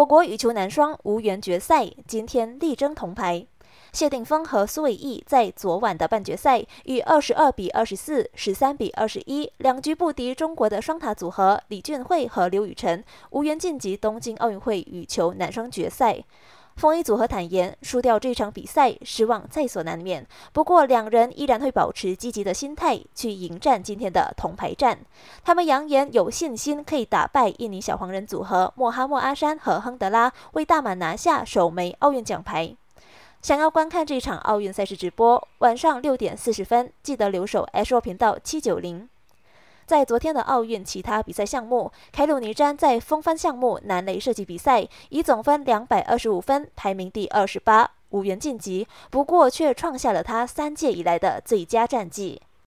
我国羽球男双无缘决赛，今天力争铜牌。谢霆锋和苏伟毅在昨晚的半决赛以二十二比二十四、十三比二十一两局不敌中国的双塔组合李俊慧和刘雨辰，无缘晋级东京奥运会羽球男双决赛。风衣组合坦言，输掉这场比赛，失望在所难免。不过，两人依然会保持积极的心态去迎战今天的铜牌战。他们扬言有信心可以打败印尼小黄人组合莫哈默阿山和亨德拉，为大满拿下首枚奥运奖牌。想要观看这场奥运赛事直播，晚上六点四十分，记得留守 H O 频道七九零。在昨天的奥运其他比赛项目，凯鲁尼詹在风帆项目男雷射击比赛以总分两百二十五分排名第二十八，无缘晋级，不过却创下了他三届以来的最佳战绩。